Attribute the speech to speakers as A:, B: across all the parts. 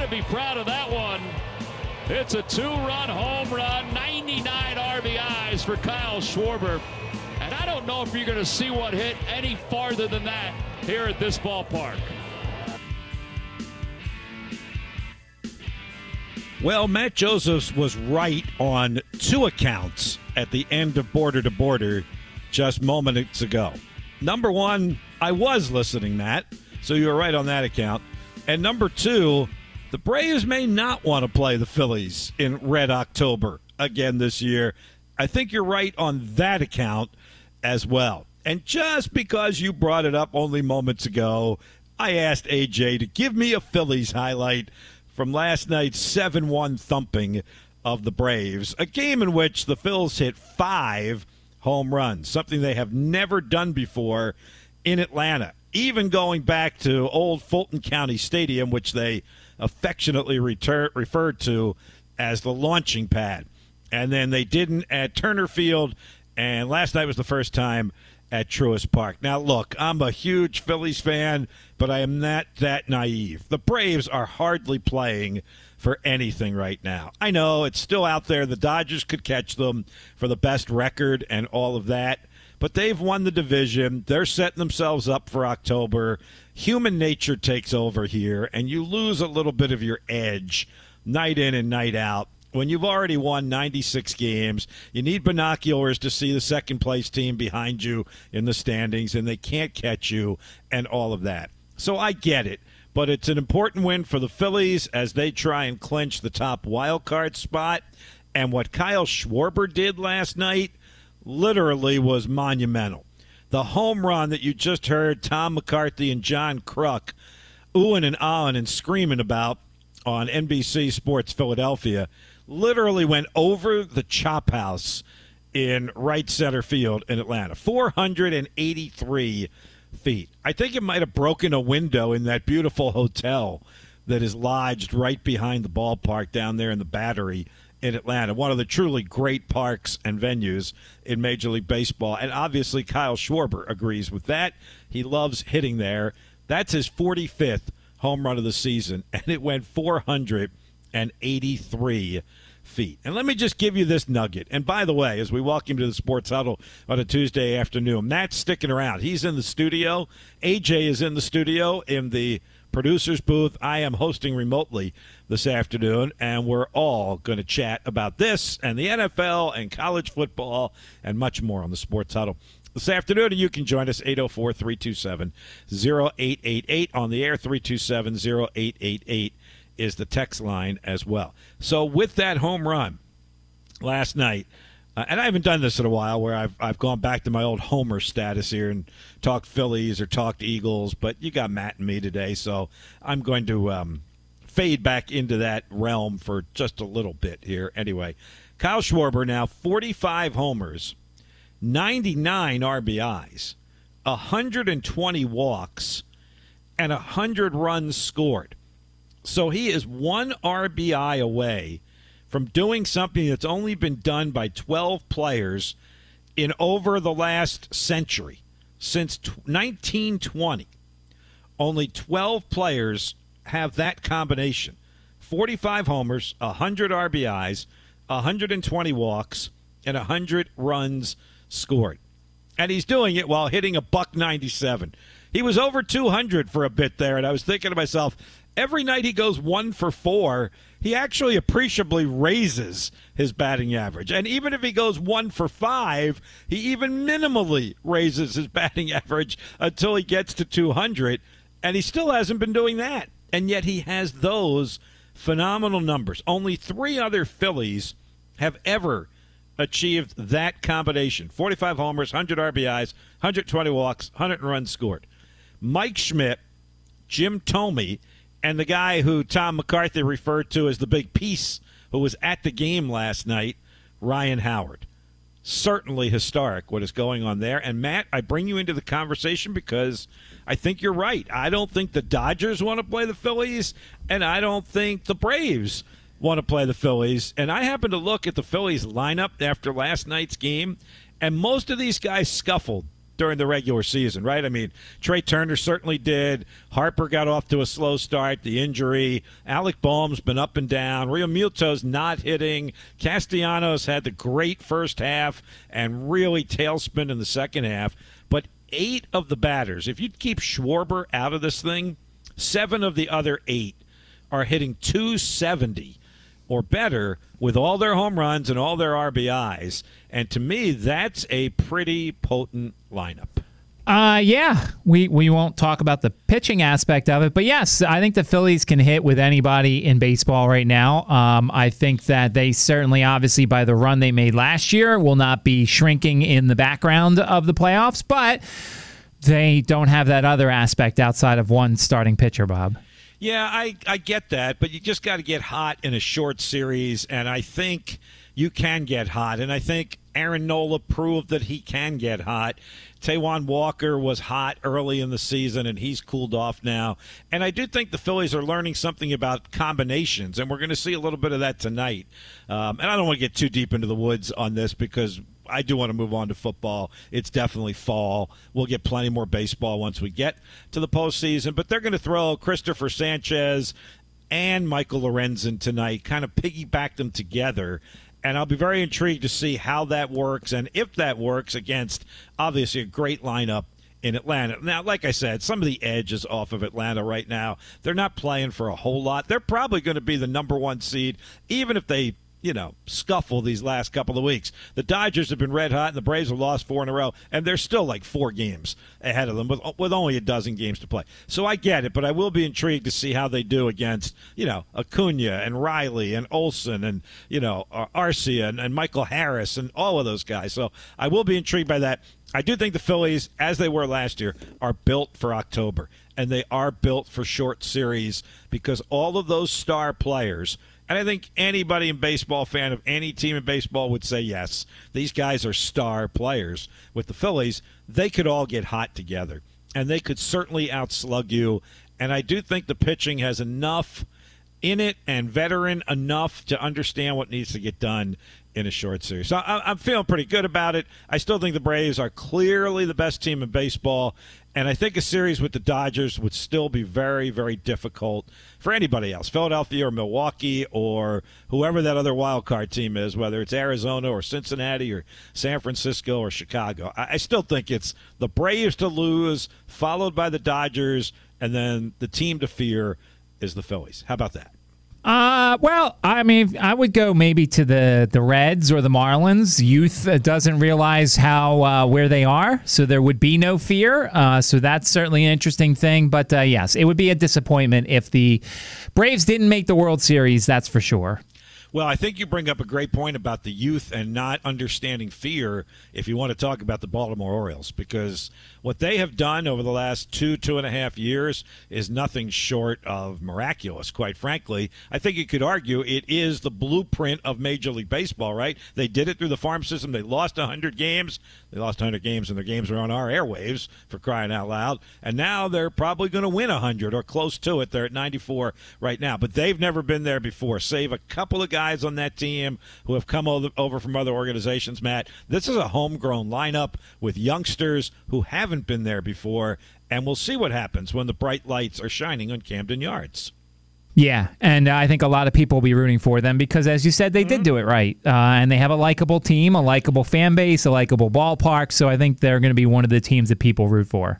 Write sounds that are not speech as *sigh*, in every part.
A: Had to be proud of that one. It's a two-run home run, 99 RBIs for Kyle Schwarber. And I don't know if you're going to see one hit any farther than that here at this ballpark.
B: Well, Matt Josephs was right on two accounts at the end of Border to Border just moments ago. Number one, I was listening, Matt, so you were right on that account. And number two, the Braves may not want to play the Phillies in Red October again this year. I think you're right on that account as well. And just because you brought it up only moments ago, I asked AJ to give me a Phillies highlight from last night's 7 1 thumping of the Braves, a game in which the Phils hit five home runs, something they have never done before in Atlanta, even going back to old Fulton County Stadium, which they affectionately retur- referred to as the launching pad. And then they didn't at Turner Field, and last night was the first time at Truist Park. Now, look, I'm a huge Phillies fan, but I am not that naive. The Braves are hardly playing for anything right now. I know it's still out there. The Dodgers could catch them for the best record and all of that, but they've won the division. They're setting themselves up for October. Human nature takes over here, and you lose a little bit of your edge night in and night out when you've already won 96 games, you need binoculars to see the second place team behind you in the standings, and they can't catch you, and all of that. So I get it, but it's an important win for the Phillies as they try and clinch the top wild card spot. And what Kyle Schwarber did last night literally was monumental. The home run that you just heard Tom McCarthy and John Kruk oohing and ahhing and screaming about on NBC Sports Philadelphia literally went over the chop house in right center field in Atlanta. 483 feet. I think it might have broken a window in that beautiful hotel that is lodged right behind the ballpark down there in the battery in Atlanta. One of the truly great parks and venues in Major League Baseball. And obviously, Kyle Schwarber agrees with that. He loves hitting there. That's his 45th home run of the season, *laughs* and it went 483 feet. And let me just give you this nugget. And by the way, as we walk into the sports huddle on a Tuesday afternoon, Matt's sticking around. He's in the studio. AJ is in the studio in the producer's booth. I am hosting remotely this afternoon, and we're all going to chat about this and the NFL and college football and much more on the sports huddle this afternoon, you can join us 804 327 0888 on the air 327 0888 is the text line as well. So with that home run last night, uh, and I haven't done this in a while where I've, I've gone back to my old homer status here and talked Phillies or talked Eagles, but you got Matt and me today, so I'm going to um, fade back into that realm for just a little bit here. Anyway, Kyle Schwarber now 45 homers, 99 RBIs, 120 walks, and 100 runs scored. So he is one RBI away from doing something that's only been done by 12 players in over the last century. Since 1920, only 12 players have that combination 45 homers, 100 RBIs, 120 walks, and 100 runs scored. And he's doing it while hitting a buck 97. He was over 200 for a bit there, and I was thinking to myself, every night he goes one for four, he actually appreciably raises his batting average. And even if he goes one for five, he even minimally raises his *laughs* batting average until he gets to 200. And he still hasn't been doing that. And yet he has those phenomenal numbers. Only three other Phillies have ever achieved that combination 45 homers, 100 RBIs, 120 walks, 100 runs scored. Mike Schmidt, Jim Thome, and the guy who Tom McCarthy referred to as the big piece who was at the game last night, Ryan Howard. Certainly historic what is going on there. And Matt, I bring you into the conversation because I think you're right. I don't think the Dodgers want to play the Phillies, and I don't think the Braves want to play the Phillies. And I happen to look at the Phillies lineup after last night's game, and most of these guys scuffled during the regular season, right? I mean, Trea Turner certainly did. Harper got off to a slow start, the injury. Alec Bohm's been up and down. Realmuto's not hitting. Castellanos had the great first half and really tailspin in the second half. But eight of the batters, if you keep Schwarber out of this thing, seven of the other eight are hitting 270 or better with all their home runs and all their RBIs. And to me, that's a pretty potent lineup.
C: Uh, yeah, we, we won't talk about the pitching aspect of it, but yes, I think the Phillies can hit with anybody in baseball right now. Um, I think that they certainly, obviously, by the run they made last year, will not be shrinking in the background of the playoffs, but they don't have that other aspect outside of one starting pitcher, Bob.
B: Yeah, I, I get that, but you just got to get hot in a short series, and I think you can get hot. And I think Aaron Nola proved that he can get hot. Taijuan Walker was hot early in the season, and he's cooled off now. And I do think the Phillies are learning something about combinations, and we're going to see a little bit of that tonight. Um, and I don't want to get too deep into the woods on this because I do want to move on to football. It's definitely fall. We'll get plenty more baseball once we get to the postseason. But they're going to throw Christopher Sanchez and Michael Lorenzen tonight, kind of piggyback them together. And I'll be very intrigued to see how that works and if that works against obviously a great lineup in Atlanta. Now, like I said, some of the edge is off of Atlanta right now. They're not playing for a whole lot. They're probably going to be the number one seed, even if they you know, scuffle these last couple of weeks. The Dodgers have been red hot, and the Braves have lost four in a row, and they're still like four games ahead of them with, with only a dozen games to play. So I get it, but I will be intrigued to see how they do against, you know, Acuna and Riley and Olson and, you know, Arcia and, and Michael Harris and all of those guys. So I will be intrigued by that. I do think the Phillies, as they were last year, are built for October, and they are built for short series because all of those star players – and I think anybody in baseball, fan of any team in baseball, would say yes. These guys are star players. With the Phillies, they could all get hot together, and they could certainly outslug you. And I do think the pitching has enough in it and veteran enough to understand what needs to get done in a short series. So I'm feeling pretty good about it. I still think the Braves are clearly the best team in baseball, and I think a series with the Dodgers would still be very, very difficult for anybody else, Philadelphia or Milwaukee or whoever that other wild card team is, whether it's Arizona or Cincinnati or San Francisco or Chicago. I, still think it's the Braves to lose, followed by the Dodgers, and then the team to fear is the Phillies. How about that?
C: Uh, well, I mean, I would go maybe to the the Reds or the Marlins. Youth uh, doesn't realize how uh, where they are, so there would be no fear. Uh, so that's certainly an interesting thing. But uh, yes, it would be a disappointment if the Braves didn't make the World Series. That's for sure.
B: Well, I think you bring up a great point about the youth and not understanding fear if you want to talk about the Baltimore Orioles, because what they have done over the last two, two and a half years is nothing short of miraculous, quite frankly. I think you could argue it is the blueprint of Major League Baseball, right? They did it through the farm system. They lost 100 games. They lost 100 games, and their games are on our airwaves, for crying out loud. And now they're probably going to win 100 or close to it. They're at 94 right now, but they've never been there before, save a couple of guys guys on that team who have come over from other organizations, Matt. This is a homegrown lineup with youngsters who haven't been there before, and we'll see what happens when the bright lights are shining on Camden Yards.
C: Yeah, and I think a lot of people will be rooting for them because, as you said, they mm-hmm. did do it right, uh, and they have a likable team, a likable fan base, a likable ballpark. So I think they're going to be one of the teams that people root for.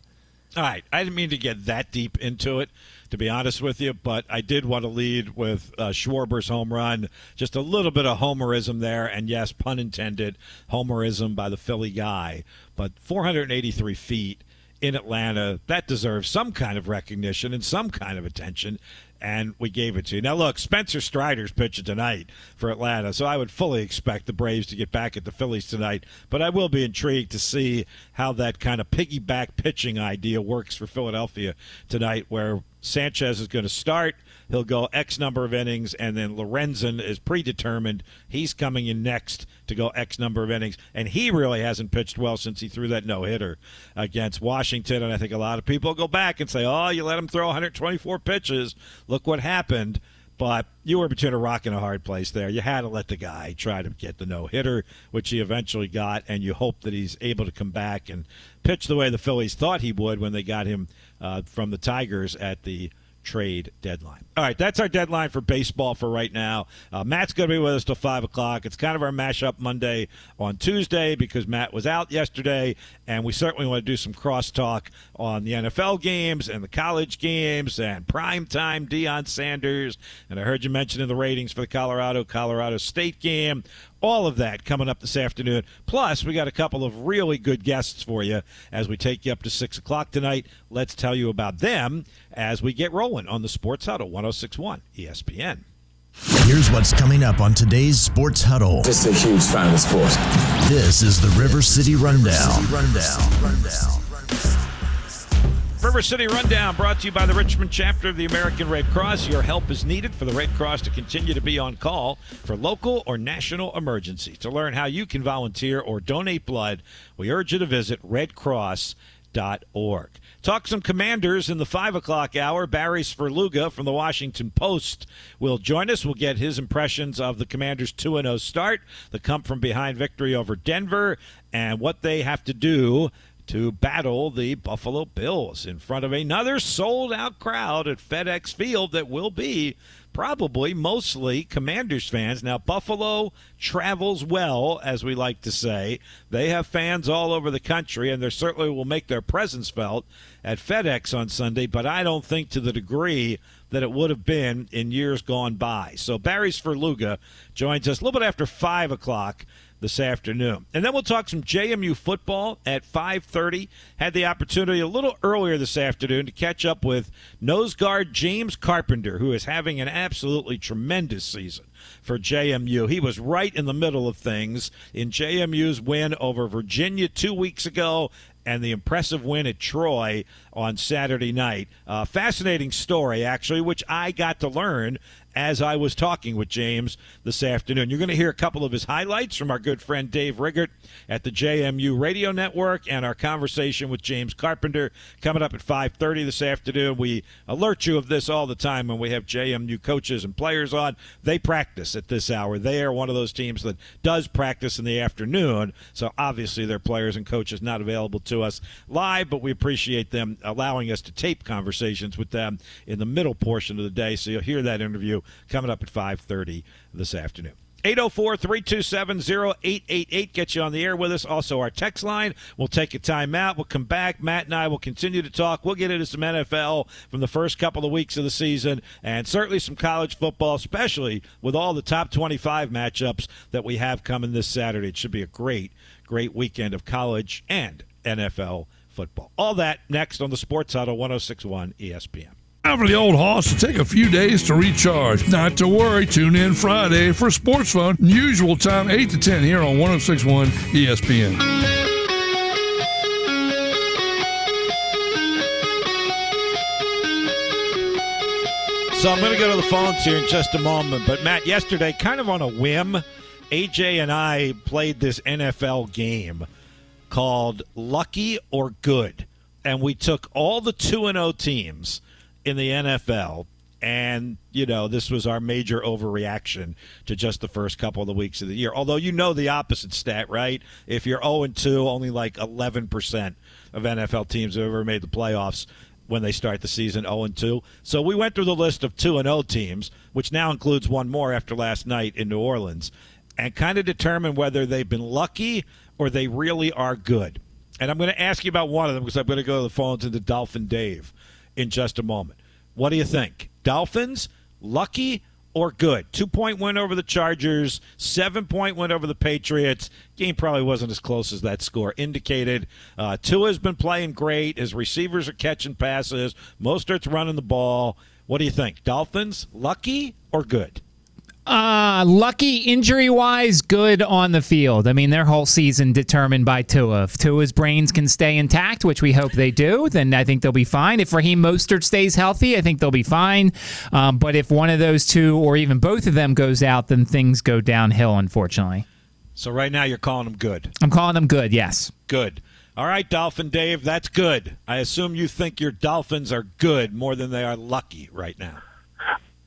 B: All right, I didn't mean to get that deep into it to be honest with you. But I did want to lead with uh, Schwarber's home run. Just a little bit of homerism there. And yes, pun intended, homerism by the Philly guy. But 483 feet in Atlanta, that deserves some kind of recognition and some kind of attention and we gave it to you. Now, look, Spencer Strider's pitching tonight for Atlanta, so I would fully expect the Braves to get back at the Phillies tonight. But I will be intrigued to see how that kind of piggyback pitching idea works for Philadelphia tonight, where Sanchez is going to start. He'll go X number of innings, and then Lorenzen is predetermined. He's coming in next to go X number of innings, and he really hasn't pitched well since he threw that no hitter against Washington. And I think a lot of people go back and say, "Oh, you let him throw 124 pitches. Look what happened." But you were between a rock and a hard place there. You had to let the guy try to get the no hitter, which he eventually got, and you hope that he's able to come back and pitch the way the Phillies thought he would when they got him uh, from the Tigers at the trade deadline. All right, that's our deadline for baseball for right now. Uh, Matt's going to be with us till 5 o'clock. It's kind of our mashup Monday on Tuesday because Matt was out yesterday, and we certainly want to do some crosstalk on the NFL games and the college games and prime time Deion Sanders. And I heard you mention in the ratings for the Colorado Colorado State game all of that coming up this afternoon. Plus, we got a couple of really good guests for you as we take you up to 6 o'clock tonight. Let's tell you about them as we get rolling on the Sports Huddle 1061 ESPN.
D: Here's what's coming up on today's Sports Huddle.
E: Just a huge fan of the sport.
D: This is the River City Rundown. Rundown. Rundown.
B: River City Rundown brought to you by the Richmond chapter of the American Red Cross. Your help is needed for the Red Cross to continue to be on call for local or national emergencies. To learn how you can volunteer or donate blood, we urge you to visit redcross.org. Talk some commanders in the 5 o'clock hour. Barry Svrluga from the Washington Post will join us. We'll get his impressions of the commanders' 2 0 start, the come from behind victory over Denver, and what they have to do to battle the Buffalo Bills in front of another sold out crowd at FedEx Field that will be probably mostly Commanders fans. Now, Buffalo travels well, as we like to say. They have fans all over the country, and they certainly will make their presence felt at FedEx on Sunday, but I don't think to the degree that it would have been in years gone by. So Barry Svrluga joins us a little bit after 5 o'clock this afternoon. And then we'll talk some JMU football at 5:30. Had the opportunity a little earlier this afternoon to catch up with nose guard James Carpenter, who is having an absolutely tremendous season for JMU. He was right in the middle of things in JMU's win over Virginia 2 weeks ago and the impressive win at Troy on Saturday night. Uh, fascinating story, actually, which I got to learn as I was talking with James this afternoon. You're going to hear a couple of his highlights from our good friend Dave Riggert at the JMU Radio Network and our conversation with James Carpenter coming up at 5:30 this afternoon. We alert you of this all the time when we have JMU coaches and players on. They practice at this hour. They are one of those teams that does practice in the afternoon. So obviously their players and coaches not available to us live, but we appreciate them allowing us to tape conversations with them in the middle portion of the day. So you'll hear that interview coming up at 5:30 this afternoon. 804-327-0888 gets you on the air with us. Also our text line. We'll take a time out. We'll come back. Matt and I will continue to talk. We'll get into some NFL from the first couple of weeks of the season and certainly some college football, especially with all the top 25 matchups that we have coming this Saturday. It should be a great, great weekend of college and NFL football. All that next on the Sports Huddle 1061 ESPN.
F: Time for the old hoss to take a few days to recharge. Not to worry, tune in Friday for Sports Fun, usual time 8 to 10 here on 1061 ESPN.
B: So I'm going to go to the phones here in just a moment. But Matt, yesterday, kind of on a whim, AJ and I played this NFL game called Lucky or Good. And we took all the 2 and 0 teams in the NFL. And, you know, this was our major overreaction to just the first couple of the weeks of the year. Although you know the opposite stat, right? If you're 0 and 2, only like 11% of NFL teams have ever made the playoffs when they start the season 0 and 2. So we went through the list of 2 and 0 teams, which now includes one more after last night in New Orleans, and kind of determine whether they've been lucky or they really are good. And I'm going to ask you about one of them because I'm going to go to the phones into Dolphin Dave in just a moment. What do you think? Dolphins, lucky or good? Two point win over the Chargers, seven point win over the Patriots. Game probably wasn't as close as that score indicated. Uh, Tua's been playing great. His receivers are catching passes. Mostert's running the ball. What do you think? Dolphins, lucky or good?
C: Uh, lucky injury wise, good on the field. I mean, their whole season determined by Tua. If Tua's brains can stay intact, which we hope they do, then I think they'll be fine. If Raheem Mostert stays healthy, I think they'll be fine. Um, but if one of those two or even both of them goes out, then things go downhill, unfortunately.
B: So right now you're calling them good.
C: I'm calling them good, yes.
B: Good. All right, Dolphin Dave, that's good. I assume you think your Dolphins are good more than they are lucky right now.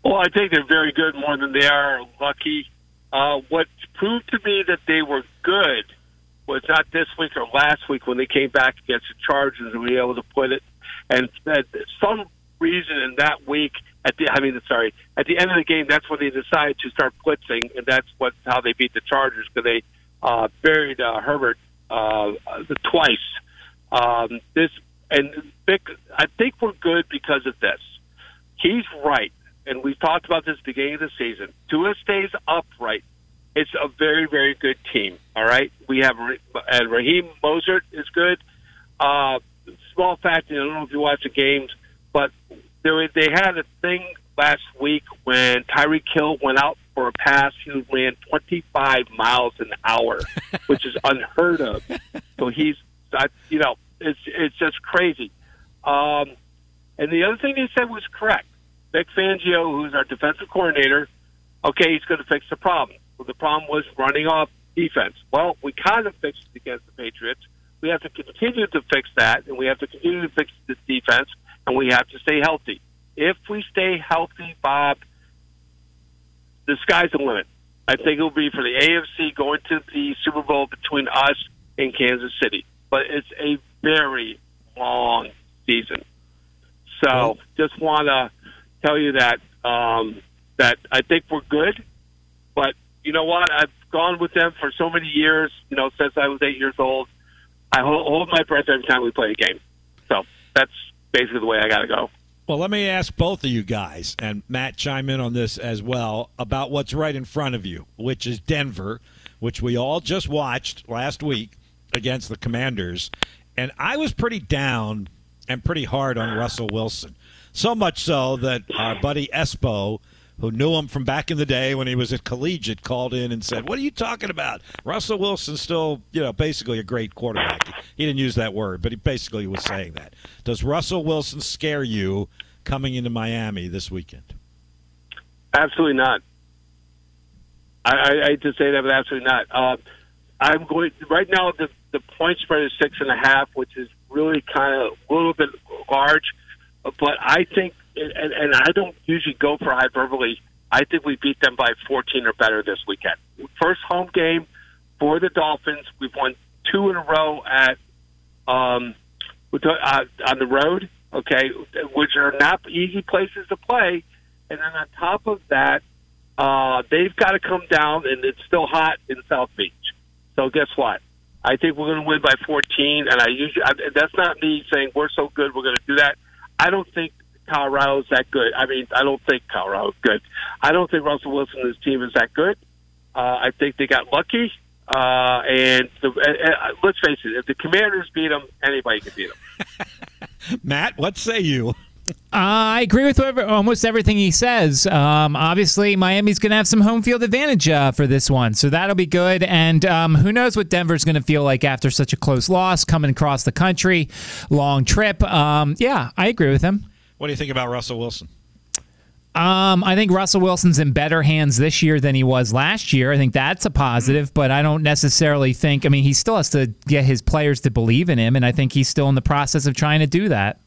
E: Well, I think they're very good more than they are lucky. Uh, what proved to me that they were good was not this week or last week when they came back against the Chargers and were able to put it. And uh, some reason in that week, at the I mean, sorry, at the end of the game, that's when they decided to start blitzing, and that's what how they beat the Chargers because they uh, buried uh, Herbert uh, twice. Um, this and Vic, I think we're good because of this. He's right and we've talked about this beginning of the season. Tua stays upright. It's a very, very good team. All right, we have and Raheem Mostert is good. Uh, small fact, I don't know if you watch the games, but there they had a thing last week when Tyreek Hill went out for a pass. He ran 25 miles an hour, *laughs* which is unheard of. So he's, you know, it's it's just crazy. Um, and the other thing he said was correct. Vic Fangio, who's our defensive coordinator, okay, he's going to fix the problem. Well, the problem was running off defense. Well, we kind of fixed it against the Patriots. We have to continue to fix that, and we have to continue to fix the defense, and we have to stay healthy. If we stay healthy, Bob, the sky's the limit. I think it will be for the AFC going to the Super Bowl between us and Kansas City. But it's a very long season. So just want to tell you that um, that I think we're good. But you know what? I've gone with them for so many years. You know, since I was eight years old. I hold, hold my breath every time we play a game. So that's basically the way I got to go.
B: Well, let me ask both of you guys, and Matt chime in on this as well, about what's right in front of you, which is Denver, which we all just watched last week against the Commanders. And I was pretty down and pretty hard on Russell Wilson. So much so that our buddy Espo, who knew him from back in the day when he was at collegiate, called in and said, "What are you talking about? Russell Wilson's still, you know, basically a great quarterback." He didn't use that word, but he basically was saying that. Does Russell Wilson scare you coming into Miami this weekend?
E: Absolutely not. I, I, hate to say that, but absolutely not. Uh, I'm going right now. The the point spread is six and a half, which is really kind of a little bit large. But I think, and, and I don't usually go for hyperbole. I think we beat them by 14 or better this weekend. First home game for the Dolphins. We've won two in a row at um, uh, on the road. Okay, which are not easy places to play. And then on top of that, uh, they've got to come down, and it's still hot in South Beach. So guess what? I think we're going to win by 14, and I usually I, that's not me saying we're so good we're going to do that. I don't think Colorado's that good. I mean, I don't think Colorado's good. I don't think Russell Wilson and his team is that good. Uh, I think they got lucky. Uh, and the, uh, let's face it, if the Commanders beat them, anybody can beat them. *laughs*
B: Matt, what say you?
C: I agree with whatever, almost everything he says. Um, obviously, Miami's going to have some home field advantage uh, for this one, so that'll be good. And um, who knows what Denver's going to feel like after such a close loss, coming across the country, long trip. Um, yeah, I agree with him.
B: What do you think about Russell Wilson?
C: Um, I think Russell Wilson's in better hands this year than he was last year. I think that's a positive, but I don't necessarily think. I mean, he still has to get his players to believe in him, and I think he's still in the process of trying to do that.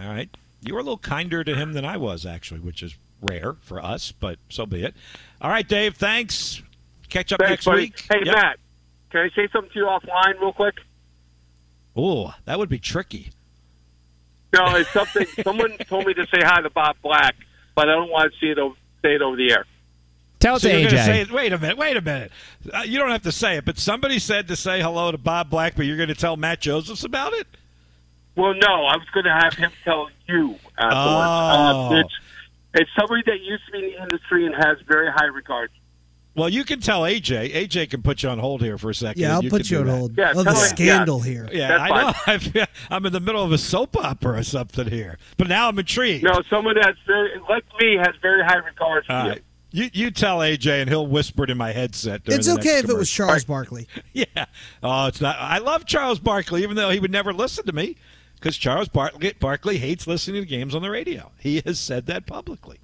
B: All right. You were a little kinder to him than I was, actually, which is rare for us, but so be it. All right, Dave, thanks. Catch up
E: thanks,
B: next
E: buddy.
B: week.
E: Hey,
B: yep.
E: Matt, can I say something to you offline real quick?
B: Oh, that would be tricky.
E: No, it's something. *laughs* someone told me to say hi to Bob Black, but I don't want to see it over, say it over the air.
C: Tell it
B: so
C: to
B: you're
C: AJ.
B: Say it, wait a minute, wait a minute. Uh, you don't have to say it, but somebody said to say hello to Bob Black, but you're going to tell Matt Josephs about it?
E: Well, no, I was going to have him tell you afterwards.
B: Oh.
E: Uh, it's It's somebody that used to be in the industry and has very high regard.
B: Well, you can tell AJ. AJ can put you on hold here for a second.
G: Yeah, I'll
B: you
G: put you on
B: that.
G: hold.
E: Yeah,
G: oh, the
E: tell me-
G: scandal here.
B: Yeah,
E: That's
B: I know. *laughs* I feel- I'm in the middle of a soap opera or something here, but now I'm intrigued.
E: No, someone that's very like me has very high regard for
B: All
E: you.
B: right. You you tell AJ and he'll whisper it in my headset. during
G: It's
B: the
G: okay
B: next
G: if it was. Charles Barkley. *laughs*
B: Yeah. Oh, it's not. I love Charles Barkley, even though he would never listen to me, because Charles Barkley, Barkley hates listening to games on the radio. He has said that publicly.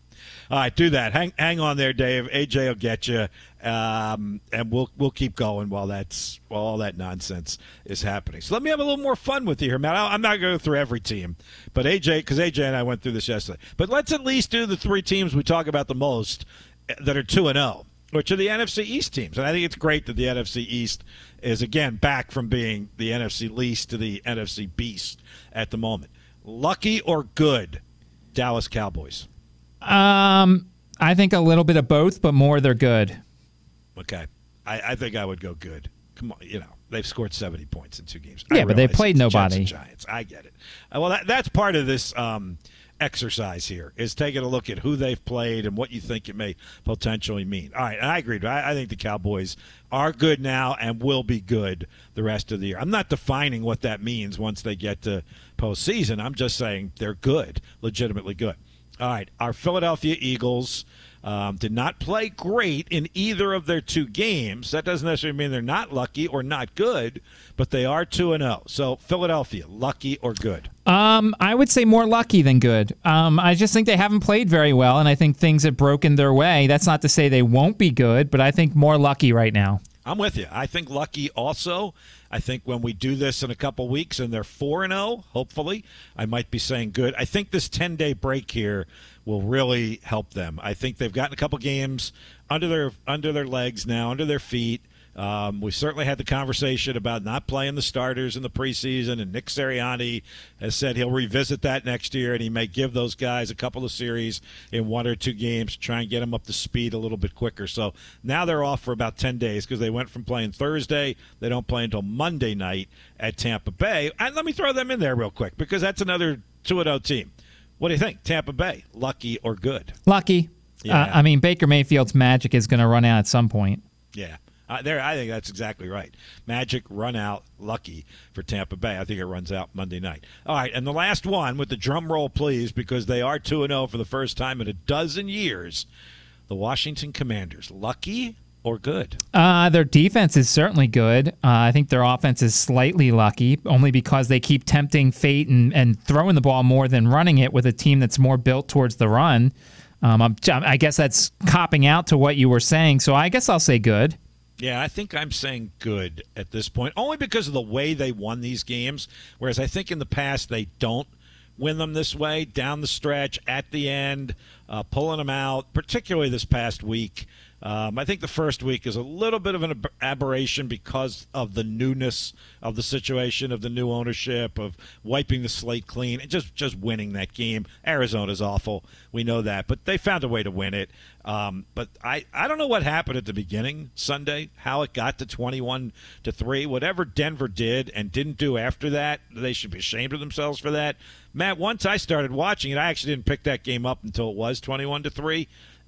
B: All right, do that. Hang hang on there, Dave. AJ will get you, um, and we'll we'll keep going while that's while all that nonsense is happening. So let me have a little more fun with you here, Matt. I'm not going to go through every team, but AJ, because AJ and I went through this yesterday. But let's at least do the three teams we talk about the most eh, that are two and zero which are the NFC East teams. And I think it's great that the NFC East is again back from being the NFC least to the NFC beast at the moment. Lucky or good, Dallas Cowboys.
C: Um, I think a little bit of both, but more they're good.
B: Okay, I, I think I would go good. Come on, you know they've scored seventy points in two games.
C: Yeah, but they played
B: it's Jets and
C: nobody.
B: Giants. I get it. Uh, well, that, that's part of this um, exercise here is taking a look at who they've played and what you think it may potentially mean. All right, I agree. I, I think the Cowboys are good now and will be good the rest of the year. I'm not defining what that means once they get to postseason. I'm just saying they're good, legitimately good. All right, our Philadelphia Eagles um, did not play great in either of their two games. That doesn't necessarily mean they're not lucky or not good, but they are 2 and 0. So, Philadelphia, lucky or good?
C: Um, I would say more lucky than good. Um, I just think they haven't played very well, and I think things have broken their way. That's not to say they won't be good, but I think more lucky right now.
B: I'm with you. I think lucky also. I think when we do this in a couple weeks and they're 4 and 0, hopefully, I might be saying good. I think this 10-day break here will really help them. I think they've gotten a couple games under their under their legs now, under their feet. Um, we certainly had the conversation about not playing the starters in the preseason, and Nick Sirianni has said he'll revisit that next year, and he may give those guys a couple of series in one or two games to try and get them up to speed a little bit quicker. So now they're off for about 10 days because they went from playing Thursday. They don't play until Monday night at Tampa Bay. And let me throw them in there real quick because that's another 2 0 team. What do you think? Tampa Bay, lucky or good?
C: Lucky.
B: Yeah.
C: Uh, I mean, Baker Mayfield's magic is going to run out at some point.
B: Yeah. Uh, there, I think that's exactly right. Magic run out lucky for Tampa Bay. I think it runs out Monday night. All right, and the last one with the drum roll, please, because they are two and zero for the first time in a dozen years. The Washington Commanders, lucky or good?
C: Uh, their defense is certainly good. Uh, I think their offense is slightly lucky, only because they keep tempting fate and, and throwing the ball more than running it with a team that's more built towards the run. Um, I'm, I guess that's copping out to what you were saying, so I guess I'll say good.
B: Yeah, I think I'm saying good at this point, only because of the way they won these games. Whereas I think in the past they don't win them this way, down the stretch, at the end, uh, pulling them out, particularly this past week. Um, I think the first week is a little bit of an aberration because of the newness of the situation, of the new ownership, of wiping the slate clean, and just just winning that game. Arizona's awful, we know that, but they found a way to win it. Um, but I, I don't know what happened at the beginning Sunday, how it got to twenty-one to three. Whatever Denver did and didn't do after that, they should be ashamed of themselves for that. Matt, once I started watching it, I actually didn't pick that game up until it was twenty-one to three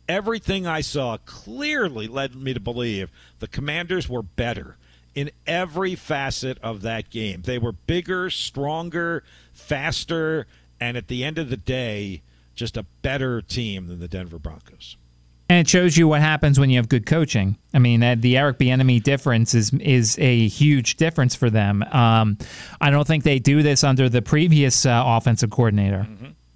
B: everything I saw clearly led me to believe the Commanders were better in every facet of that game. They were bigger, stronger, faster, and at the end of the day, just a better team than the Denver Broncos.
C: And it shows you what happens when you have good coaching. I mean, the Eric Bieniemy difference is is a huge difference for them. Um, I don't think they do this under the previous uh, offensive coordinator.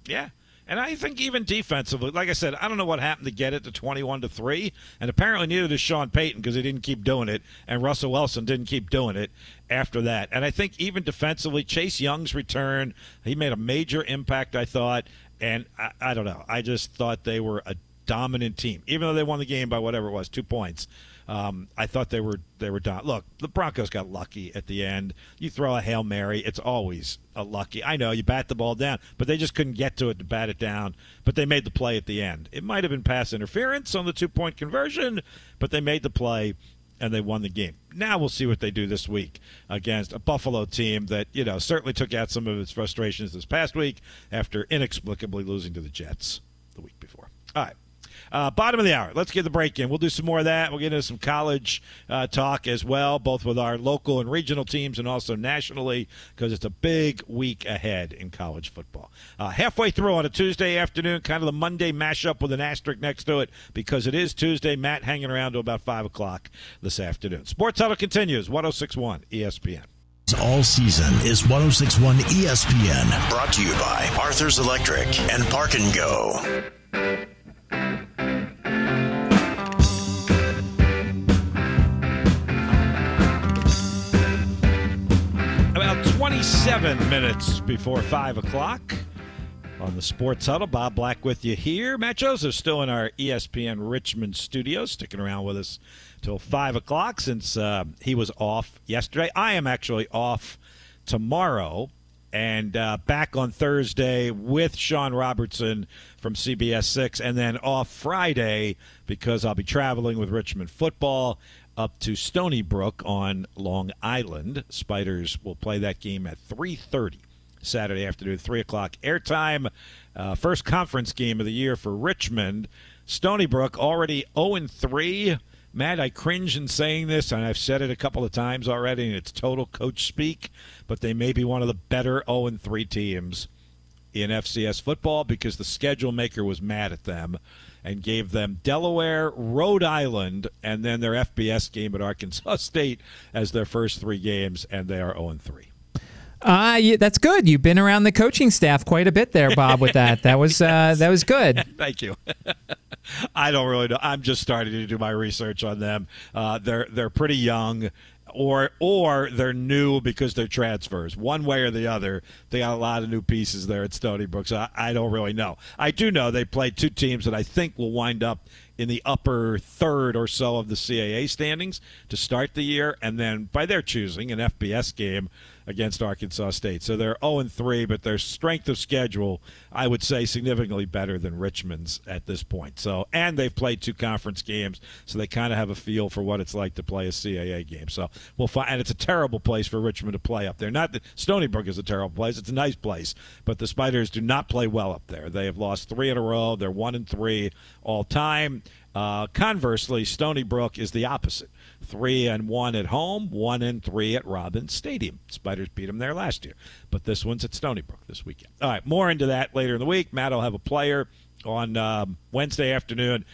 B: Yeah. And I think even defensively, like I said, I don't know what happened to get it to 21 to 3. And apparently neither does Sean Payton because he didn't keep doing it. And Russell Wilson didn't keep doing it after that. And I think even defensively, Chase Young's return, he made a major impact, I thought. And I, I don't know. I just thought they were a dominant team, even though they won the game by whatever it was, two points. Um, I thought they were they were done. Look, the Broncos got lucky at the end. You throw a hail mary, it's always a lucky. I know you bat the ball down, but they just couldn't get to it to bat it down. But they made the play at the end. It might have been pass interference on the two point conversion, but they made the play and they won the game. Now we'll see what they do this week against a Buffalo team that you know certainly took out some of its frustrations this past week after inexplicably losing to the Jets the week before. All right. Uh, bottom of the hour. Let's get the break in. We'll do some more of that. We'll get into some college uh, talk as well, both with our local and regional teams and also nationally, because it's a big week ahead in college football. Uh, halfway through on a Tuesday afternoon, kind of the Monday mashup with an asterisk next to it, because it is Tuesday. Matt hanging around to about 5 o'clock this afternoon. Sports Huddle continues, 1061 ESPN
D: all season is 1061 ESPN. Brought to you by Arthur's Electric and Park and Go.
B: About 27 minutes before 5 o'clock on the Sports Huddle. Bob Black with you here. Matt Josephs still in our ESPN Richmond studio, sticking around with us till 5 o'clock since uh, he was off yesterday. I am actually off tomorrow and uh, back on Thursday with Sean Robertson from CBS 6, and then off Friday because I'll be traveling with Richmond football up to Stony Brook on Long Island. Spiders will play that game at 3:30 Saturday afternoon, 3 o'clock airtime. Uh, first conference game of the year for Richmond. Stony Brook already 0 3. Matt, I cringe in saying this, and I've said it a couple of times already, and it's total coach speak, but they may be one of the better 0 3 teams in FCS football because the schedule maker was mad at them and gave them Delaware, Rhode Island, and then their FBS game at Arkansas *laughs* State as their first three games, and they are 0 3.
C: Uh, yeah, that's good. You've been around the coaching staff quite a bit there, Bob. With that, that was uh, that was good. *laughs*
B: Thank you. *laughs* I don't really know. I'm just starting to do my research on them. Uh, they're they're pretty young or or they're new because they're transfers. One way or the other, they got a lot of new pieces there at Stony Brook. So I, I don't really know. I do know they played two teams that I think will wind up in the upper third or so of the CAA standings to start the year, and then by their choosing, an FBS game against Arkansas State. So they're 0 3, but their strength of schedule, I would say, significantly better than Richmond's at this point. So, and they've played two conference games, so they kind of have a feel for what it's like to play a CAA game. So we'll find, and it's a terrible place for Richmond to play up there. Not that Stony Brook is a terrible place; it's a nice place, but the Spiders do not play well up there. They have lost three in a row. They're one and three all time. Uh, conversely, Stony Brook is the opposite three and one at home, one and three at Robins Stadium. Spiders beat them there last year, but this one's at Stony Brook this weekend. All right, more into that later in the week. Matt will have a player on um, Wednesday afternoon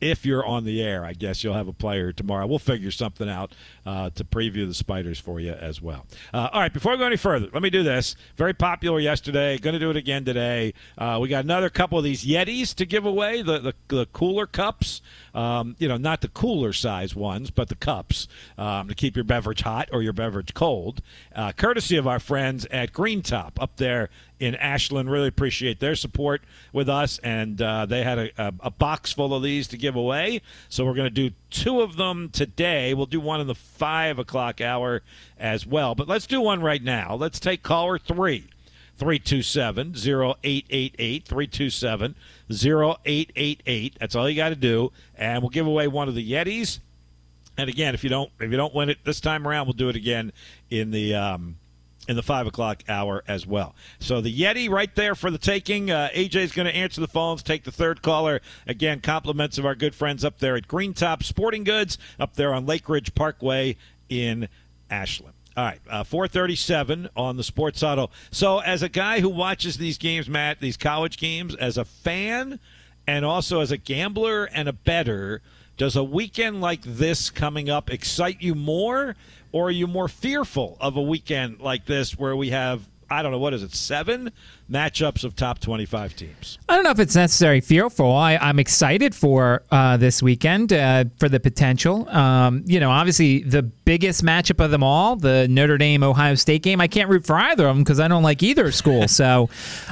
B: if you're on the air, I guess you'll have a player tomorrow. We'll figure something out uh, to preview the Spiders for you as well. Uh, all right, before we go any further, let me do this. Very popular yesterday. Going to do it again today. Uh, we got another couple of these Yetis to give away, the, the, the cooler cups. Um, you know, not the cooler size ones, but the cups um, to keep your beverage hot or your beverage cold. Uh, courtesy of our friends at Green Top up there in Ashland. Really appreciate their support with us, and uh, they had a, a, a, box full of these to give away. So we're going to do two of them today. We'll do one in the five o'clock hour as well. But let's do one right now. Let's take caller three. 327 0888 327 0888 that's all you got to do and we'll give away one of the yetis and again if you don't if you don't win it this time around we'll do it again in the um, in the five o'clock hour as well. So the Yeti right there for the taking. Uh, is going to answer the phones, take the third caller. Again, compliments of our good friends up there at Green Top Sporting Goods up there on Lake Ridge Parkway in Ashland. All right, uh, 437 on the Sports Huddle. So, as a guy who watches these games, Matt, these college games, as a fan and also as a gambler and a better, does a weekend like this coming up excite you more? Or are you more fearful of a weekend like this where we have, I don't know, what is it, seven matchups of top 25 teams?
C: I don't know if it's necessarily fearful. I, am excited for uh, this weekend uh, for the potential. Um, you know, obviously the biggest matchup of them all, the Notre Dame Ohio State game. I can't root for either of them because I don't like either school. *laughs* so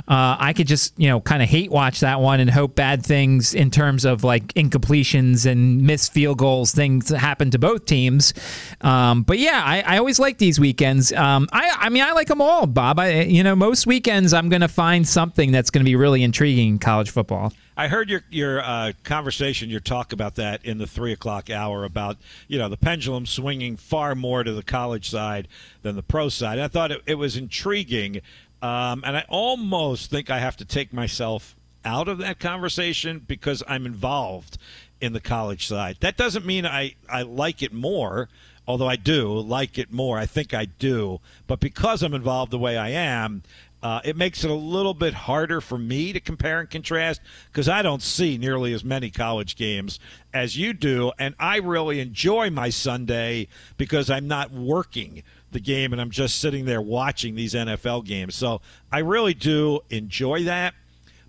C: uh, I could just you know kind of hate watch that one and hope bad things in terms of like incompletions and missed field goals things happen to both teams. Um, but yeah, I, I, always like these weekends. Um, I I mean I like them all, Bob. I you know most weekends I'm going to find something that's going to be really intriguing in college football.
B: I heard your your uh, conversation, your talk about that in the three o'clock hour about you know the pendulum swinging far more to the college side than the pro side. I thought it, it was intriguing, um, and I almost think I have to take myself out of that conversation because I'm involved in the college side. That doesn't mean I, I like it more, although I do like it more. I think I do. But because I'm involved the way I am, uh, it makes it a little bit harder for me to compare and contrast because I don't see nearly as many college games as you do. And I really enjoy my Sunday because I'm not working the game and I'm just sitting there watching these NFL games. So I really do enjoy that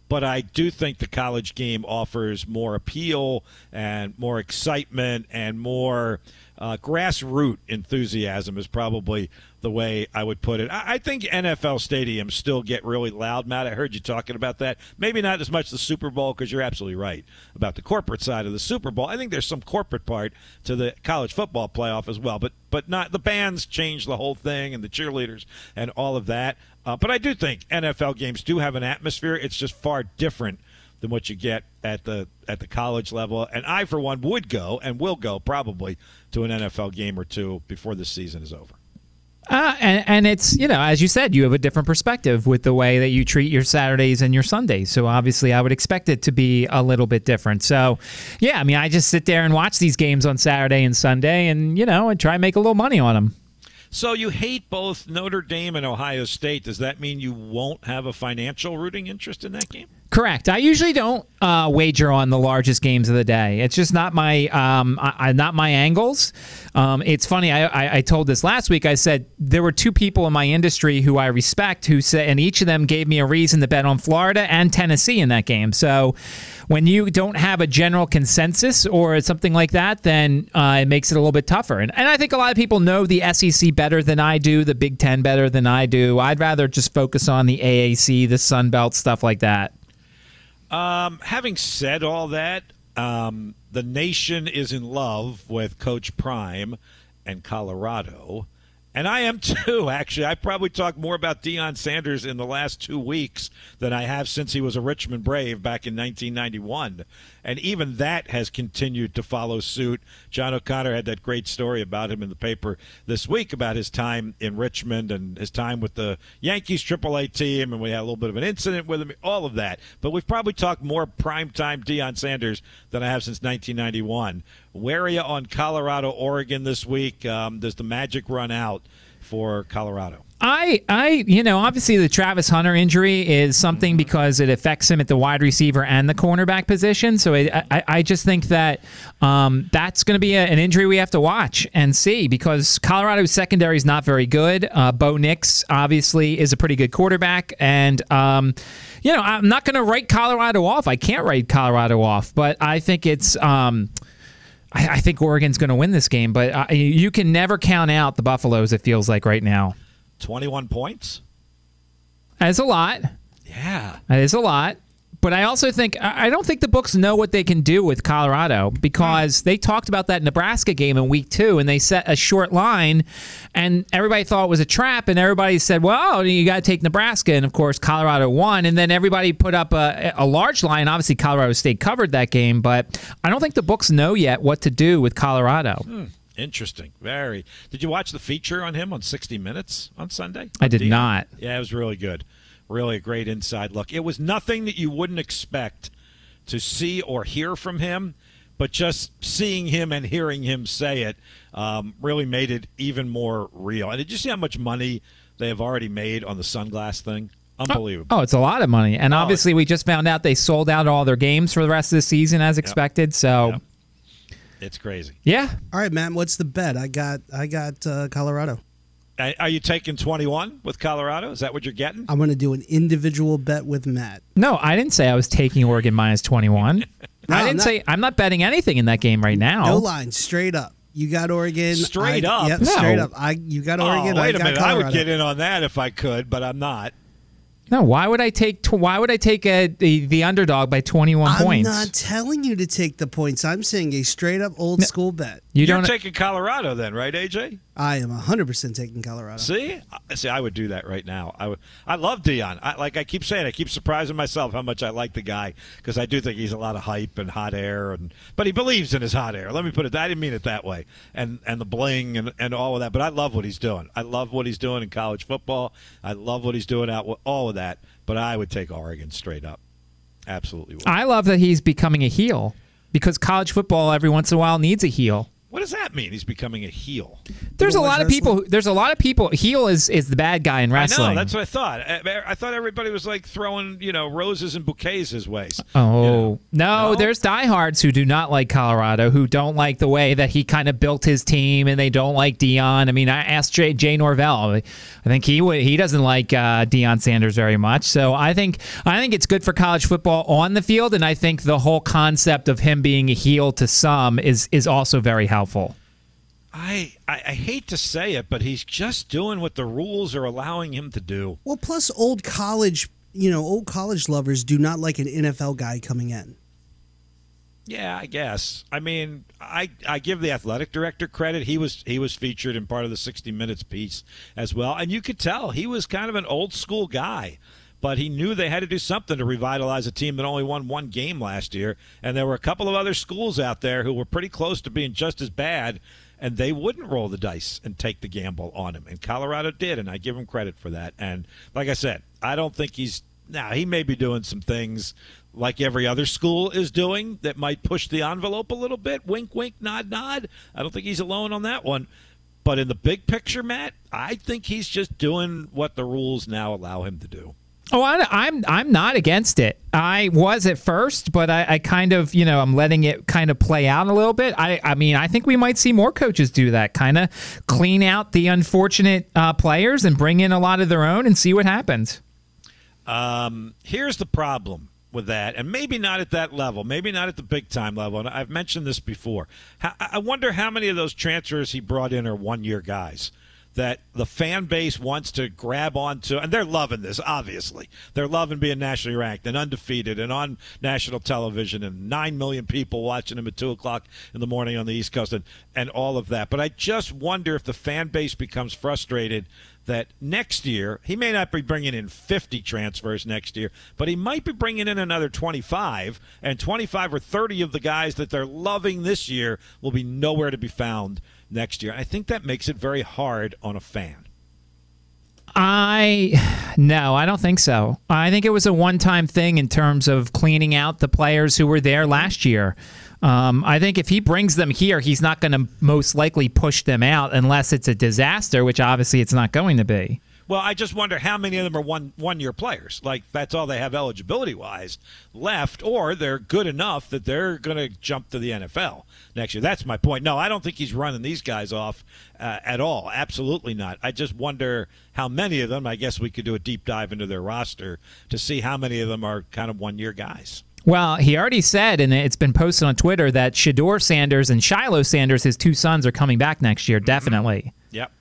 B: but I do think the college game offers more appeal and more excitement and more uh, grassroots enthusiasm is probably the way I would put it. I, I, think NFL stadiums still get really loud, Matt. I heard you talking about that. Maybe not as much the Super Bowl because you're absolutely right about the corporate side of the Super Bowl. I think there's some corporate part to the college football playoff as well, but but not the bands change the whole thing and the cheerleaders and all of that. Uh, but I do think NFL games do have an atmosphere. It's just far different than what you get at the at the college level. And I, for one, would go and will go probably to an NFL game or two before the season is over.
C: Uh, and, and it's, you know, as you said, you have a different perspective with the way that you treat your Saturdays and your Sundays. So obviously, I would expect it to be a little bit different. So, yeah, I mean, I just sit there and watch these games on Saturday and Sunday and, you know, and try and make a little money on them.
B: So you hate both Notre Dame and Ohio State. Does that mean you won't have a financial rooting interest in that game?
C: Correct. I usually don't uh, wager on the largest games of the day. It's just not my um, I, not my angles. Um, it's funny. I, I, I, told this last week. I said there were two people in my industry who I respect who said, and each of them gave me a reason to bet on Florida and Tennessee in that game. So when you don't have a general consensus or something like that, then uh, it makes it a little bit tougher. And, and I think a lot of people know the SEC better than I do, the Big Ten better than I do. I'd rather just focus on the AAC, the Sun Belt, stuff like that.
B: Um, having said all that, um, the nation is in love with Coach Prime and Colorado. And I am *laughs* too, actually. I probably talked more about Deion Sanders in the last two weeks than I have since he was a Richmond Brave back in 1991. And even that has continued to follow suit. John O'Connor had that great story about him in the paper this week about his time in Richmond and his time with the Yankees AAA team. And we had a little bit of an incident with him, all of that. But we've probably talked more primetime Deion Sanders than I have since 1991. Where are you on Colorado, Oregon this week? Um, does the magic run out for Colorado?
C: I, I, you know, obviously the Travis Hunter injury is something because it affects him at the wide receiver and the cornerback position. So it, I, I just think that um, that's going to be a, an injury we have to watch and see because Colorado's secondary is not very good. Uh, Bo Nix obviously is a pretty good quarterback, and um, you know, I'm not going to write Colorado off. I can't write Colorado off, but I think it's. Um, I, I think Oregon's going to win this game, but uh, you can never count out the Buffaloes. It feels like right now.
B: 21 points.
C: That's a lot.
B: Yeah.
C: That is a lot. But I also think I don't think the books know what they can do with Colorado because they talked about that Nebraska game in week two and they set a short line and everybody thought it was a trap and everybody said, well, you got to take Nebraska. And of course, Colorado won. And then everybody put up a, a large line. Obviously, Colorado State covered that game, but I don't think the books know yet what to do with Colorado.
B: Hmm. Interesting. Very. Did you watch the feature on him on 60 Minutes on Sunday?
C: I did not.
B: Yeah, it was really good. Really a great inside look. It was nothing that you wouldn't expect to see or hear from him, but just seeing him and hearing him say it um, really made it even more real. And did you see how much money they have already made on the sunglass thing? Unbelievable.
C: Oh, it's a lot of money. And oh, obviously, we just found out they sold out all their games for the rest of the season as expected. Yep. So. Yep.
B: It's crazy.
C: Yeah.
G: All right, man. What's the bet? I got I got uh, Colorado.
B: Are you taking 21 with Colorado? Is that what you're getting?
G: I'm going to do an individual bet with Matt.
C: No, I didn't say I was taking Oregon minus 21. *laughs* no, I didn't not, say I'm not betting anything in that game right now.
G: No line, straight up. You got Oregon.
B: Straight
G: I,
B: up.
G: Yep, no. straight up. I you got oh, Oregon.
B: Oh, wait
G: a
B: minute.
G: Colorado.
B: I would get in on that if I could, but I'm not.
C: No, why would I take why would I take a, the the underdog by 21
G: I'm
C: points?
G: I'm not telling you to take the points. I'm saying a straight up old no, school bet.
B: You You're don't taking Colorado then, right, AJ?
G: I am 100% taking Colorado.
B: See? See, I would do that right now. I would I love Deion. I, like I keep saying, I keep surprising myself how much I like the guy because I do think he's a lot of hype and hot air and but he believes in his hot air. Let me put it I didn't mean it that way. And and the bling and, and all of that, but I love what he's doing. I love what he's doing in college football. I love what he's doing out with all of that but I would take Oregon straight up. Absolutely would.
C: I love that he's becoming a heel because college football every once in a while needs a heel.
B: What does that mean? He's becoming a heel.
C: There's a lot of people. who- There's a lot of people. Heel is is the bad guy in wrestling.
B: I
C: wrestling.
B: know. That's what I thought. I, I thought everybody was like throwing, you know, roses and bouquets his ways.
C: Oh
B: You know?
C: no,
B: No?
C: there's diehards who do not like Colorado, who don't like the way that he kind of built his team, and they don't like Deion. I mean, I asked Jay, Jay Norvell. I think he would. He doesn't like uh, Deion Sanders very much. So I think I think it's good for college football on the field, and I think the whole concept of him being a heel to some is is also very helpful.
B: I, I I hate to say it, but he's just doing what the rules are allowing him to do.
G: Well, plus old college, you know, old college lovers do not like an NFL guy coming in.
B: Yeah, I guess. I mean, I I give the athletic director credit. He was he was featured in part of the 60 Minutes piece as well, and you could tell he was kind of an old school guy. But he knew they had to do something to revitalize a team that only won one game last year, and there were a couple of other schools out there who were pretty close to being just as bad, and they wouldn't roll the dice and take the gamble on him. And Colorado did, and I give him credit for that. And like I said, I don't think he's now he may be doing some things like every other school is doing that might push the envelope a little bit. Wink, wink, nod, nod. I don't think he's alone on that one. But in the big picture, Matt, I think he's just doing what the rules now allow him to do.
C: Oh, I, I'm I'm not against it. I was at first, but I, I kind of you know I'm letting it kind of play out a little bit. I I mean I think we might see more coaches do that, kind of clean out the unfortunate uh, players and bring in a lot of their own and see what happens.
B: Um, here's the problem with that, and maybe not at that level, maybe not at the big time level. And I've mentioned this before. I wonder how many of those transfers he brought in are one year guys that the fan base wants to grab onto, and they're loving this. Obviously, they're loving being nationally ranked and undefeated and on national television, and nine million people watching them at two o'clock in the morning on the East Coast, and and all of that. But I just wonder if the fan base becomes frustrated that next year he may not be bringing in 50 transfers next year, but he might be bringing in another 25, and 25 or 30 of the guys that they're loving this year will be nowhere to be found next year. I think that makes it very hard on a fan.
C: I no, I don't think so. I think it was a one-time thing in terms of cleaning out the players who were there last year. Um, I think if he brings them here, he's not going to most likely push them out unless it's a disaster, which obviously it's not going to be.
B: Well, I just wonder how many of them are one one year players. Like that's all they have eligibility wise left, or they're good enough that they're going to jump to the NFL next year. That's my point. No, I don't think he's running these guys off uh, at all. Absolutely not. I just wonder how many of them. I guess we could do a deep dive into their roster to see how many of them are kind of one year guys.
C: Well, he already said, and it's been posted on Twitter, that Shedeur Sanders and Shiloh Sanders, his two sons, are coming back next year, definitely.
B: Yep.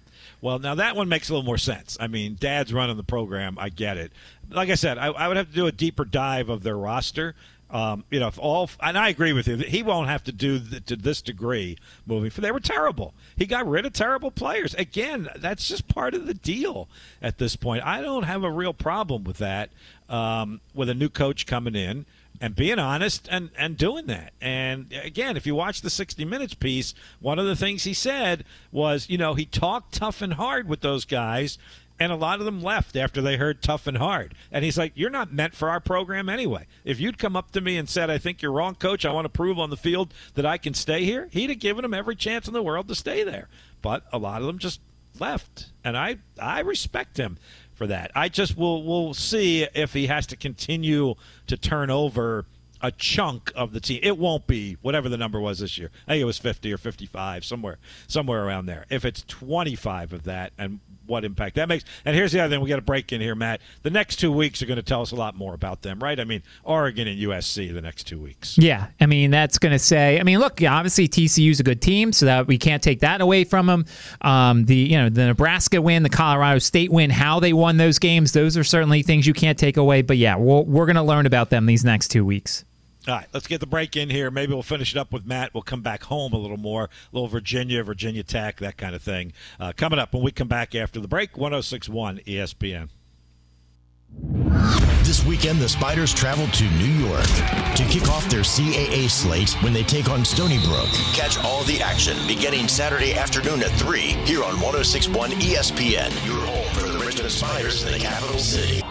B: Well, now that one makes a little more sense. I mean, Dad's running the program. I get it. Like I said, I, I would have to do a deeper dive of their roster. Um, you know, if all and I agree with you, he won't have to do th- to this degree moving. For they were terrible. He got rid of terrible players. Again, that's just part of the deal at this point. I don't have a real problem with that. Um, with a new coach coming in and being honest and, and doing that. And again, if you watch the 60 Minutes piece, one of the things he said was, you know, he talked tough and hard with those guys, and a lot of them left after they heard tough and hard. And he's like, You're not meant for our program anyway. If you'd come up to me and said, I think you're wrong, coach, I want to prove on the field that I can stay here, he'd have given them every chance in the world to stay there. But a lot of them just left. And I, I respect him for that. I just will will see if he has to continue to turn over a chunk of the team. It won't be whatever the number was this year. I think it was 50 or 55, somewhere somewhere around there. If it's 25 of that and what impact that makes. And here's the other thing we got to break in here, Matt. The next 2 weeks are going to tell us a lot more about them, right? I mean, Oregon and USC the next 2 weeks.
C: Yeah, I mean that's going to say. I mean, look, obviously TCU's a good team, so that we can't take that away from them. Um, the you know the Nebraska win, the Colorado State win, how they won those games, those are certainly things you can't take away. But yeah, we'll, we're going to learn about them these next two weeks.
B: All right, let's get the break in here. Maybe we'll finish it up with Matt. We'll come back home a little more, a little Virginia, Virginia Tech, that kind of thing. Uh, coming up when we come back after the break, 1061 ESPN.
D: This weekend, the Spiders travel to New York to kick off their CAA slate when they take on Stony Brook. Catch all the action beginning Saturday afternoon at 3 here on 1061 ESPN, your home for the Richmond Spiders in the capital city.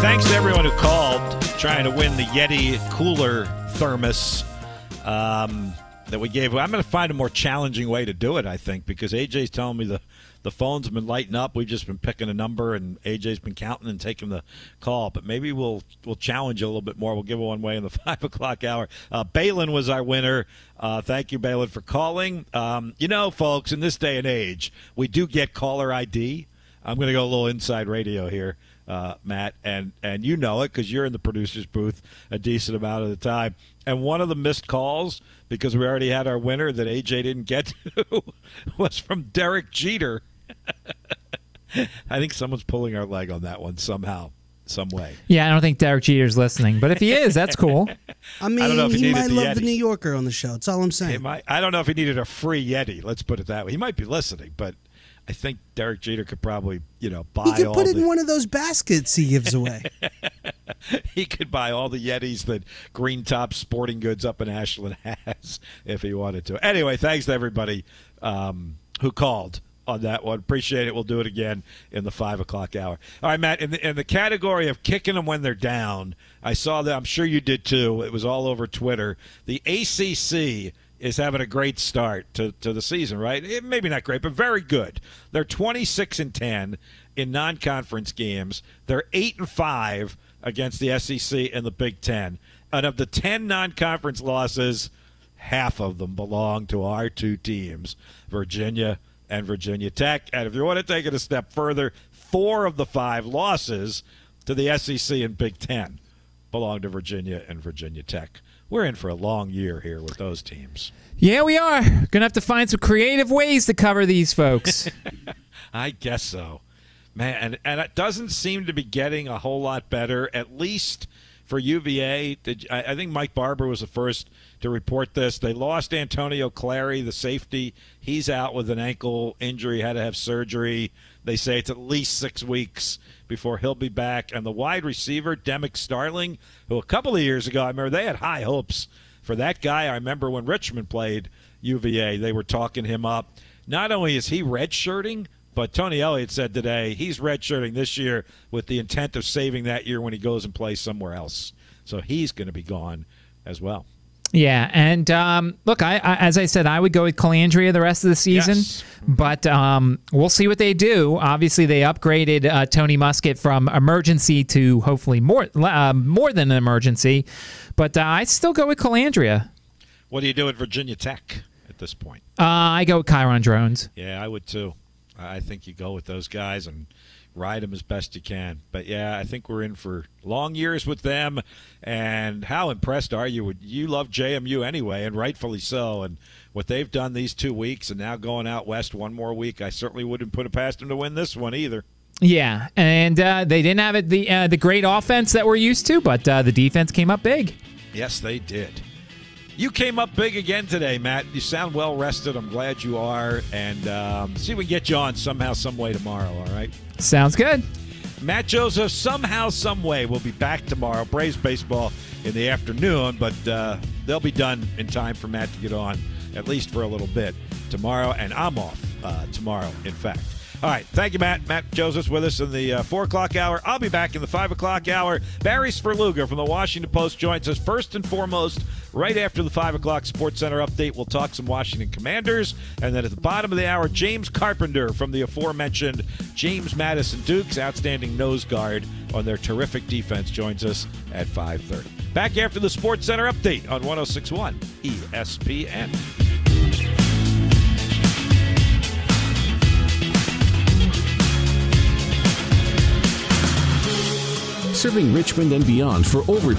B: Thanks to everyone who called trying to win the Yeti cooler thermos um, that we gave. I'm going to find a more challenging way to do it, I think, because AJ's telling me the, the phones been lighting up. We've just been picking a number, and AJ's been counting and taking the call. But maybe we'll we'll challenge a little bit more. We'll give it one way in the *laughs* 5 o'clock hour. Uh, Balin was our winner. Uh, thank you, Balin, for calling. Um, you know, folks, in this day and age, we do get caller ID. I'm going to go a little inside radio here uh, Matt, and and you know it because you're in the producer's booth a decent amount of the time. And one of the missed calls because we already had our winner that AJ didn't get *laughs* to was from Derek Jeter. *laughs* I think someone's pulling our leg on that one somehow, some way.
C: Yeah, I don't think Derek Jeter's listening, but if he is, that's cool. *laughs*
G: I mean,
B: I don't know if he
G: he, might
B: the
G: love
B: Yeti.
G: the New Yorker on the show. That's all I'm
B: He
G: saying.
B: might, I don't know if he needed a free Yeti. Let's put it that way. He might be listening, but I think Derek Jeter could probably, you know, buy
G: He could put it
B: the,
G: in one of those baskets he gives away. *laughs*
B: he could buy all the Yetis that Green Top Sporting Goods up in Ashland *laughs* has if he wanted to. Anyway, thanks to everybody um, who called on that one. Appreciate it. We'll do it again in the five o'clock hour. All right, Matt. In the, in the category of kicking them when they're down, I saw that. I'm sure you did too. It was all over Twitter. The ACC is having a great start to, to the season, right? It, maybe not great, but very good. They're 26 and 10 in non-conference games. They're eight and five against the SEC and the Big Ten. And of the 10 non-conference losses, half of them belong to our two teams, Virginia and Virginia Tech. And if you want to take it a step further, four of the five losses to the SEC and Big Ten belong to Virginia and Virginia Tech. We're in for a long year here with those teams.
C: Yeah, we are. Gonna have to find some creative ways to cover these folks. *laughs* *laughs*
B: I guess so. Man, and, and it doesn't seem to be getting a whole lot better, at least for UVA. Did, I, I think Mike Barber was the first to report this. They lost Antonio Clary, the safety. He's out with an ankle injury, had to have surgery. They say it's at least six weeks before he'll be back. And the wide receiver, Demick Starling, who a couple of years ago, I remember they had high hopes for that guy. I remember when Richmond played UVA, they were talking him up. Not only is he redshirting, but Tony Elliott said today he's redshirting this year with the intent of saving that year when he goes and plays somewhere else. So he's going to be gone as well.
C: Yeah, and um, look, I, I as I said, I would go with Colandrea the rest of the season,
B: Yes.
C: but um, we'll see what they do. Obviously, they upgraded uh, Tony Muskett from emergency to hopefully more uh, more than an emergency, but uh, I still go with Colandrea.
B: What do you do at Virginia Tech at this point?
C: Uh, I go with Kyron Drones.
B: Yeah, I would too. I think you go with those guys and ride them as best you can. But yeah, I think we're in for long years with them. And how impressed are you? with You love JMU anyway, and rightfully so. And what they've done these two weeks, and now going out west one more week, I certainly wouldn't put it past them to win this one either.
C: Yeah, and uh, they didn't have it the uh, the great offense that we're used to, but uh, the defense came up big.
B: Yes, they did. You came up big again today, Matt. You sound well rested. I'm glad you are. And um, see if we can get you on somehow, some way tomorrow. All right.
C: Sounds good.
B: Matt Josephs, somehow, some way, will be back tomorrow. Braves baseball in the afternoon, but uh, they'll be done in time for Matt to get on, at least for a little bit tomorrow. And I'm off uh, tomorrow, in fact. All right. Thank you, Matt. Matt Josephs with us in the uh, 4 o'clock hour. I'll be back in the 5 o'clock hour. Barry Svrluga from the Washington Post joins us first and foremost right after the 5 o'clock Sports Center update. We'll talk some Washington Commanders. And then at the bottom of the hour, James Carpenter from the aforementioned James Madison Dukes, outstanding nose guard on their terrific defense, joins us at 5.30. Back after the Sports Center update on 1061 ESPN.
H: Serving Richmond and beyond for over